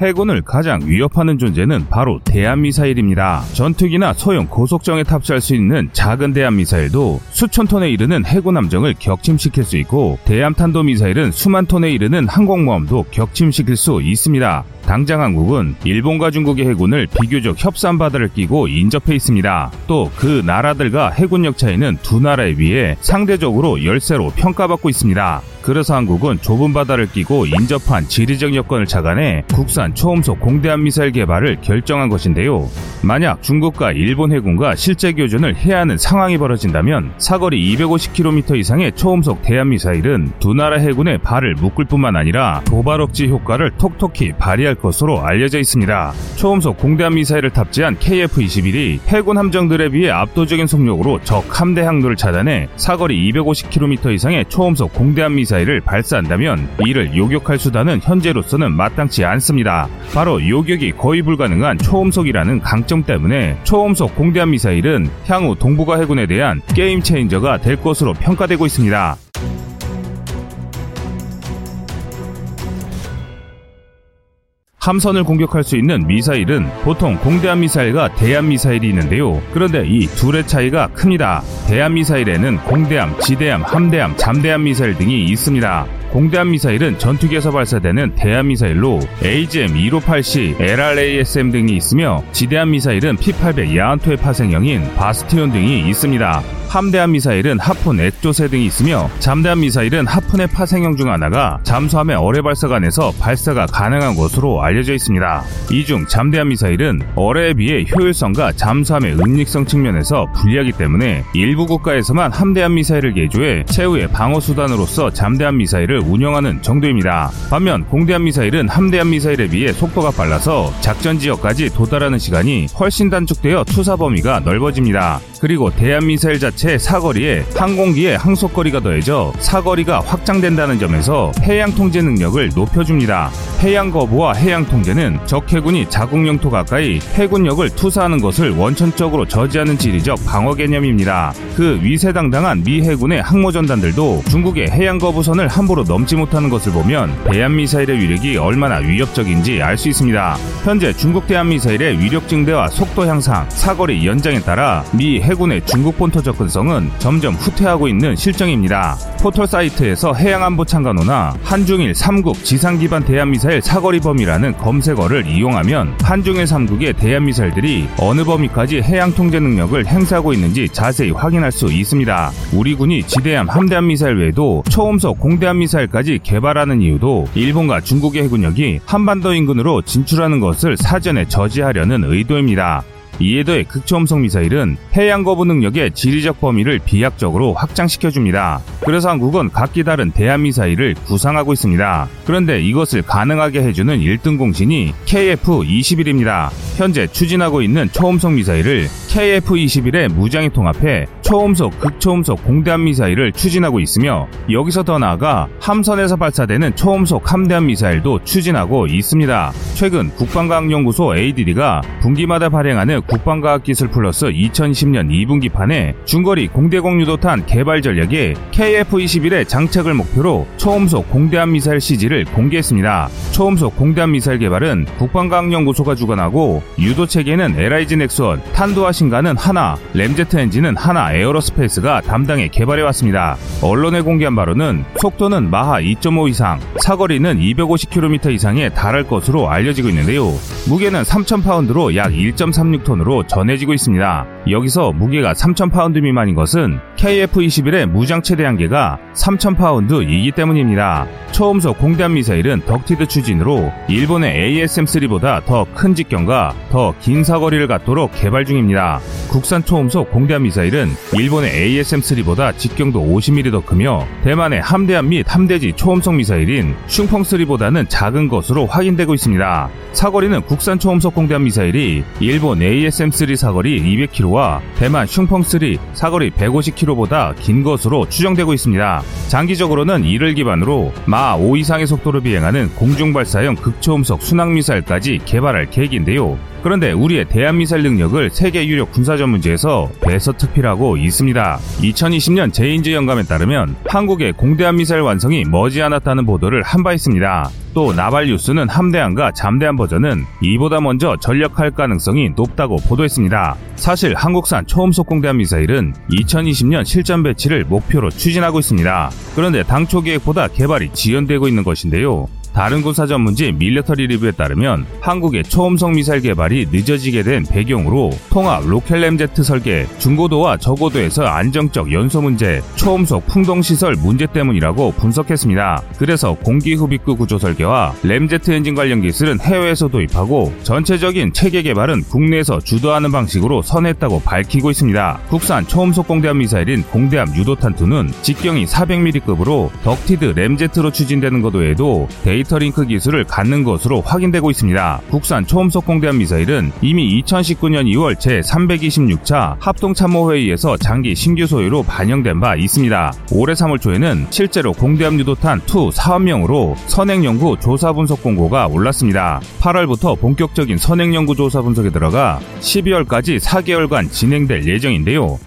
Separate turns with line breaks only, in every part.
해군을 가장 위협하는 존재는 바로 대한미사일입니다. 전투기나 소형 고속정에 탑재할 수 있는 작은 대한미사일도 수천 톤에 이르는 해군 함정을 격침시킬 수 있고 대함탄도미사일은 수만 톤에 이르는 항공모함도 격침시킬 수 있습니다. 당장 한국은 일본과 중국의 해군을 비교적 협소한 바다를 끼고 인접해 있습니다. 또 그 나라들과 해군력 차이는 두 나라에 비해 상대적으로 열세로 평가받고 있습니다. 그래서 한국은 좁은 바다를 끼고 인접한 지리적 여건을 착안해 국산 초음속 공대함 미사일 개발을 결정한 것인데요. 만약 중국과 일본 해군과 실제 교전을 해야 하는 상황이 벌어진다면 사거리 250km 이상의 초음속 대함 미사일은 두 나라 해군의 발을 묶을 뿐만 아니라 도발 억지 효과를 톡톡히 발휘할 것으로 알려져 있습니다. 초음속 공대함 미사일을 탑재한 KF-21이 해군 함정들에 비해 압도적인 속력으로 적 함대 항로를 차단해 사거리 250km 이상의 초음속 공대함 미사일 미사일을 발사한다면 이를 요격할 수단은 현재로서는 마땅치 않습니다. 바로 요격이 거의 불가능한 초음속이라는 강점 때문에 초음속 공대함 미사일은 향후 동북아 해군에 대한 게임 체인저가 될 것으로 평가되고 있습니다. 함선을 공격할 수 있는 미사일은 보통 공대함 미사일과 대함 미사일이 있는데요. 그런데 이 둘의 차이가 큽니다. 대함 미사일에는 공대함, 지대함, 함대함, 잠대함 미사일 등이 있습니다. 공대함 미사일은 전투기에서 발사되는 대함 미사일로 AGM-258C, LRASM 등이 있으며 지대함 미사일은 P-800 야한토의 파생형인 바스티온 등이 있습니다. 함대함 미사일은 하푼, 액조세 등이 있으며 잠대함 미사일은 하푼의 파생형 중 하나가 잠수함의 어뢰 발사관에서 발사가 가능한 것으로 알려져 있습니다. 이 중 잠대함 미사일은 어뢰에 비해 효율성과 잠수함의 은닉성 측면에서 불리하기 때문에 일부 국가에서만 함대함 미사일을 개조해 최후의 방어 수단으로서 잠대함 미사일을 운영하는 정도입니다. 반면 공대함 미사일은 함대함 미사일에 비해 속도가 빨라서 작전 지역까지 도달하는 시간이 훨씬 단축되어 투사 범위가 넓어집니다. 그리고 대함 미사일 자체 사거리에 항공기의 항속거리가 더해져 사거리가 확장된다는 점에서 해양 통제 능력을 높여줍니다. 해양 거부와 해양 통제는 적 해군이 자국 영토 가까이 해군력을 투사하는 것을 원천적으로 저지하는 지리적 방어 개념입니다. 그 위세당당한 미 해군의 항모 전단들도 중국의 해양 거부선을 함부로 넘지 못하는 것을 보면 대한 미사일의 위력이 얼마나 위협적인지 알 수 있습니다. 현재 중국 대한 미사일의 위력 증대와 속 도 향상, 사거리 연장에 따라 미 해군의 중국 본토 접근성은 점점 후퇴하고 있는 실정입니다. 포털 사이트에서 해양안보 참관호나 한중일 3국 지상 기반 대한 미사일 사거리 범위라는 검색어를 이용하면 한중일 3국의 대한 미사일들이 어느 범위까지 해양 통제 능력을 행사하고 있는지 자세히 확인할 수 있습니다. 우리 군이 지대함, 함대함 미사일 외에도 초음속 공대함 미사일까지 개발하는 이유도 일본과 중국의 해군력이 한반도 인근으로 진출하는 것을 사전에 저지하려는 의도입니다. 이에 더해 극초음속 미사일은 해양 거부 능력의 지리적 범위를 비약적으로 확장시켜줍니다. 그래서 한국은 각기 다른 대한 미사일을 구상하고 있습니다. 그런데 이것을 가능하게 해주는 1등 공신이 KF-21입니다. 현재 추진하고 있는 초음속 미사일을 KF-21에 무장에 통합해 초음속, 극초음속 공대함 미사일을 추진하고 있으며 여기서 더 나아가 함선에서 발사되는 초음속 함대함 미사일도 추진하고 있습니다. 최근 국방과학연구소 ADD가 분기마다 발행하는 국방과학기술 플러스 2010년 2분기판에 중거리 공대공 유도탄 개발 전략에 KF-21의 장착을 목표로 초음속 공대함 미사일 CG를 공개했습니다. 초음속 공대함 미사일 개발은 국방과학연구소가 주관하고 유도 체계는 LIG 넥스원, 탄두와 신관은 한화, 램제트 엔진은 한화 에어로스페이스가 담당해 개발해왔습니다. 언론에 공개한 바로는 속도는 마하 2.5 이상, 사거리는 250km 이상에 달할 것으로 알려지고 있는데요. 무게는 3,000파운드로 약 1.36톤으로 전해지고 있습니다. 여기서 무게가 3,000파운드 미만인 것은 KF-21의 무장 최대 한계가 3,000파운드이기 때문입니다. 초음속 공대함 미사일은 ducted 추진으로 일본의 ASM-3보다 더 큰 직경과 더 긴 사거리를 갖도록 개발 중입니다. 국산 초음속 공대함 미사일은 일본의 ASM-3보다 직경도 50mm 더 크며 대만의 함대함 및 함대지 초음속 미사일인 슝펑3보다는 작은 것으로 확인되고 있습니다. 사거리는 국산 초음속 공대함 미사일이 일본 ASM-3 사거리 200km와 대만 슝펑3 사거리 150km보다 긴 것으로 추정되고 있습니다. 장기적으로는 이를 기반으로 마 5 이상의 속도를 비행하는 공중발사형 극초음속 순항미사일까지 개발할 계획인데요. 그런데 우리의 대함미사일 능력을 세계 유력 군사 전문지에서 대서특필하고 있습니다. 2020년 제인즈 연감에 따르면 한국의 공대함 미사일 완성이 머지않았다는 보도를 한 바 있습니다. 또 나발뉴스는 함대함과 잠대함 버전은 이보다 먼저 전력화할 가능성이 높다고 보도했습니다. 사실 한국산 초음속 공대함 미사일은 2020년 실전 배치를 목표로 추진하고 있습니다. 그런데 당초 계획보다 개발이 지연되고 있는 것인데요. 다른 군사 전문지 밀리터리 리뷰에 따르면 한국의 초음속 미사일 개발이 늦어지게 된 배경으로 통합 로켓램제트 설계, 중고도와 저고도에서 안정적 연소 문제, 초음속 풍동 시설 문제 때문이라고 분석했습니다. 그래서 공기 흡입구 구조 설계와 램제트 엔진 관련 기술은 해외에서 도입하고 전체적인 체계 개발은 국내에서 주도하는 방식으로 선회했다고 밝히고 있습니다. 국산 초음속 공대함 미사일인 공대함 유도탄 2는 직경이 400mm급으로 ducted 램제트로 추진되는 것 외에도 데이터 데이터링크 기술을 갖는 것으로 확인되고 있습니다. 국산 초음속 공대함 미사일은 이미 2019년 2월 제326차 합동참모회의에서 장기 신규 소요로 반영된 바 있습니다. 올해 3월 초에는 실제로 공대함 유도탄 2 사업명으로 선행연구 조사 분석 공고가 올랐습니다. 8월부터 본격적인 선행연구 조사 분석에 들어가 12월까지 4개월간 진행될 예정인데요.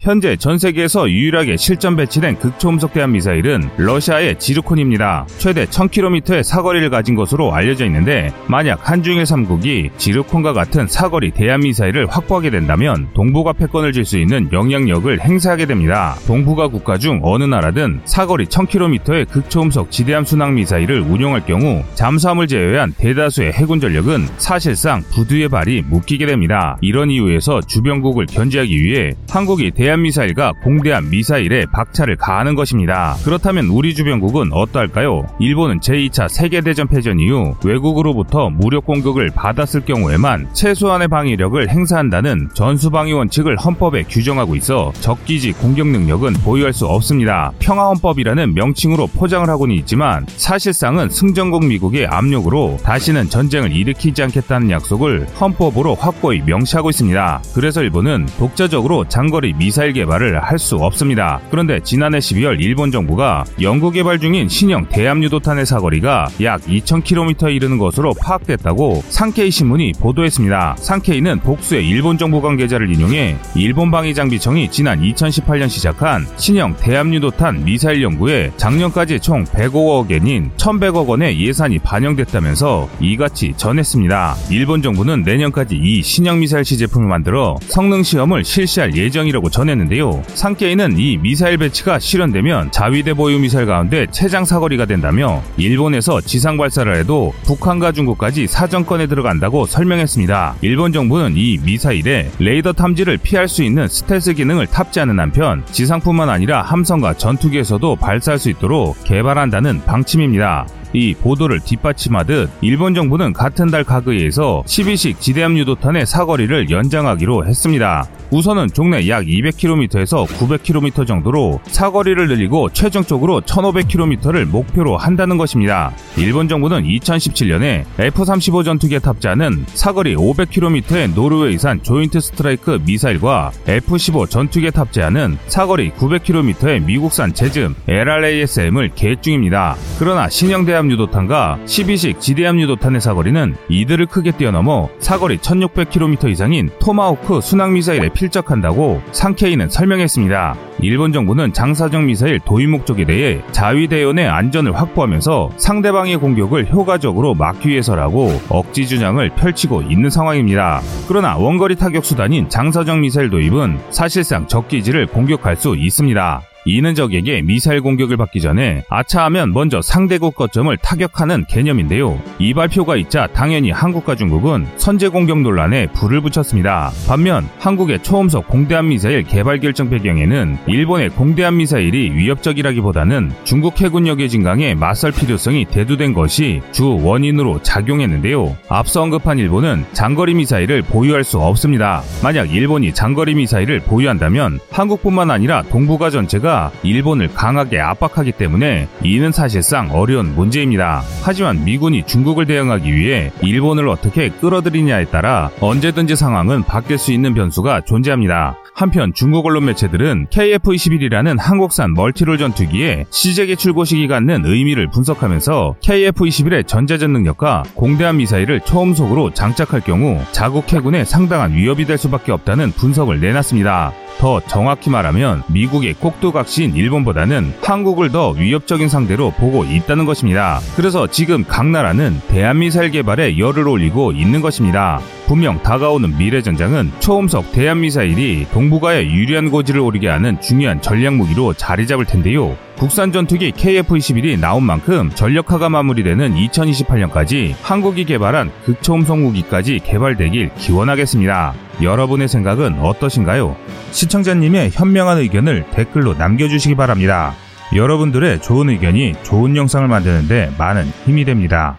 현재 전 세계에서 유일하게 실전 배치된 극초음속 대함 미사일은 러시아의 지르콘입니다. 최대 1000km의 사거리를 가진 것으로 알려져 있는데 만약 한중일 3국이 지르콘과 같은 사거리 대함 미사일을 확보하게 된다면 동북아 패권을 질 수 있는 영향력을 행사하게 됩니다. 동북아 국가 중 어느 나라든 사거리 1000km의 극초음속 지대함 순항 미사일을 운용할 경우 잠수함을 제외한 대다수의 해군 전력은 사실상 부두의 발이 묶이게 됩니다. 이런 이유에서 주변국을 견제하기 위해 한국이 대 대한미사일과 공대한 미사일에 박차를 가하는 것입니다. 그렇다면 우리 주변국은 어떠할까요? 일본은 제2차 세계대전 패전 이후 외국으로부터 무력 공격을 받았을 경우에만 최소한의 방위력을 행사한다는 전수방위 원칙을 헌법에 규정하고 있어 적기지 공격 능력은 보유할 수 없습니다. 평화헌법이라는 명칭으로 포장을 하고는 있지만 사실상은 승전국 미국의 압력으로 다시는 전쟁을 일으키지 않겠다는 약속을 헌법으로 확고히 명시하고 있습니다. 그래서 일본은 독자적으로 장거리 미사일 미사일 개발을 할 수 없습니다. 그런데 지난해 12월 일본 정부가 연구 개발 중인 신형 대함 유도탄의 사거리가 약 2,000km에 이르는 것으로 파악됐다고 산케이 신문이 보도했습니다. 산케이는 복수의 일본 정부 관계자를 인용해 일본 방위장비청이 지난 2018년 시작한 신형 대함 유도탄 미사일 연구에 작년까지 총 105억 엔인 1,100억 원의 예산이 반영됐다면서 이같이 전했습니다. 일본 정부는 내년까지 이 신형 미사일 시제품을 만들어 성능 시험을 실시할 예정이라고 전했습니다. 전했는데요. 산케이는 이 미사일 배치가 실현되면 자위대 보유 미사일 가운데 최장 사거리가 된다며 일본에서 지상 발사를 해도 북한과 중국까지 사정권에 들어간다고 설명했습니다. 일본 정부는 이 미사일에 레이더 탐지를 피할 수 있는 스텔스 기능을 탑재하는 한편 지상뿐만 아니라 함성과 전투기에서도 발사할 수 있도록 개발한다는 방침입니다. 이 보도를 뒷받침하듯 일본 정부는 같은 달 가그에서 12식 지대함 유도탄의 사거리를 연장하기로 했습니다. 우선은 종래 약 200km에서 900km 정도로 사거리를 늘리고 최종적으로 1500km를 목표로 한다는 것입니다. 일본 정부는 2017년에 F-35 전투기에 탑재하는 사거리 500km의 노르웨이산 조인트 스트라이크 미사일과 F-15 전투기에 탑재하는 사거리 900km의 미국산 제즘 LRASM을 계획 중입니다. 그러나 신형 대함 지대함 유도탄과 12식 지대함 유도탄의 사거리는 이들을 크게 뛰어넘어 사거리 1600km 이상인 토마호크 순항 미사일에 필적한다고 상케이는 설명했습니다. 일본 정부는 장사정 미사일 도입 목적에 대해 자위대원의 안전을 확보하면서 상대방의 공격을 효과적으로 막기 위해서라고 억지 주장을 펼치고 있는 상황입니다. 그러나 원거리 타격 수단인 장사정 미사일 도입은 사실상 적기지를 공격할 수 있습니다. 이는 적에게 미사일 공격을 받기 전에 아차하면 먼저 상대국 거점을 타격하는 개념인데요. 이 발표가 있자 당연히 한국과 중국은 선제 공격 논란에 불을 붙였습니다. 반면 한국의 초음속 공대함 미사일 개발 결정 배경에는 일본의 공대함 미사일이 위협적이라기보다는 중국 해군력의 진강에 맞설 필요성이 대두된 것이 주 원인으로 작용했는데요. 앞서 언급한 일본은 장거리 미사일을 보유할 수 없습니다. 만약 일본이 장거리 미사일을 보유한다면 한국뿐만 아니라 동북아 전체가 미사일가 일본을 강하게 압박하기 때문에 이는 사실상 어려운 문제입니다. 하지만 미군이 중국을 대응하기 위해 일본을 어떻게 끌어들이냐에 따라 언제든지 상황은 바뀔 수 있는 변수가 존재합니다. 한편 중국 언론 매체들은 KF-21이라는 한국산 멀티롤 전투기에 시제기 출고 시기 갖는 의미를 분석하면서 KF-21의 전자전 능력과 공대함 미사일을 초음속으로 장착할 경우 자국 해군에 상당한 위협이 될 수밖에 없다는 분석을 내놨습니다. 더 정확히 말하면 미국의 꼭두각시인 일본보다는 한국을 더 위협적인 상대로 보고 있다는 것입니다. 그래서 지금 각 나라는 대한미사일 개발에 열을 올리고 있는 것입니다. 분명 다가오는 미래 전장은 초음속 대한미사일이 동북아에 유리한 고지를 오르게 하는 중요한 전략 무기로 자리 잡을 텐데요. 국산 전투기 KF-21이 나온 만큼 전력화가 마무리되는 2028년까지 한국이 개발한 극초음속 무기까지 개발되길 기원하겠습니다. 여러분의 생각은 어떠신가요? 시청자님의 현명한 의견을 댓글로 남겨주시기 바랍니다. 여러분들의 좋은 의견이 좋은 영상을 만드는데 많은 힘이 됩니다.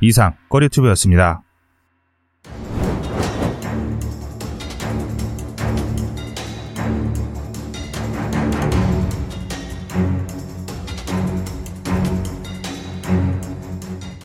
이상 꺼리튜브였습니다.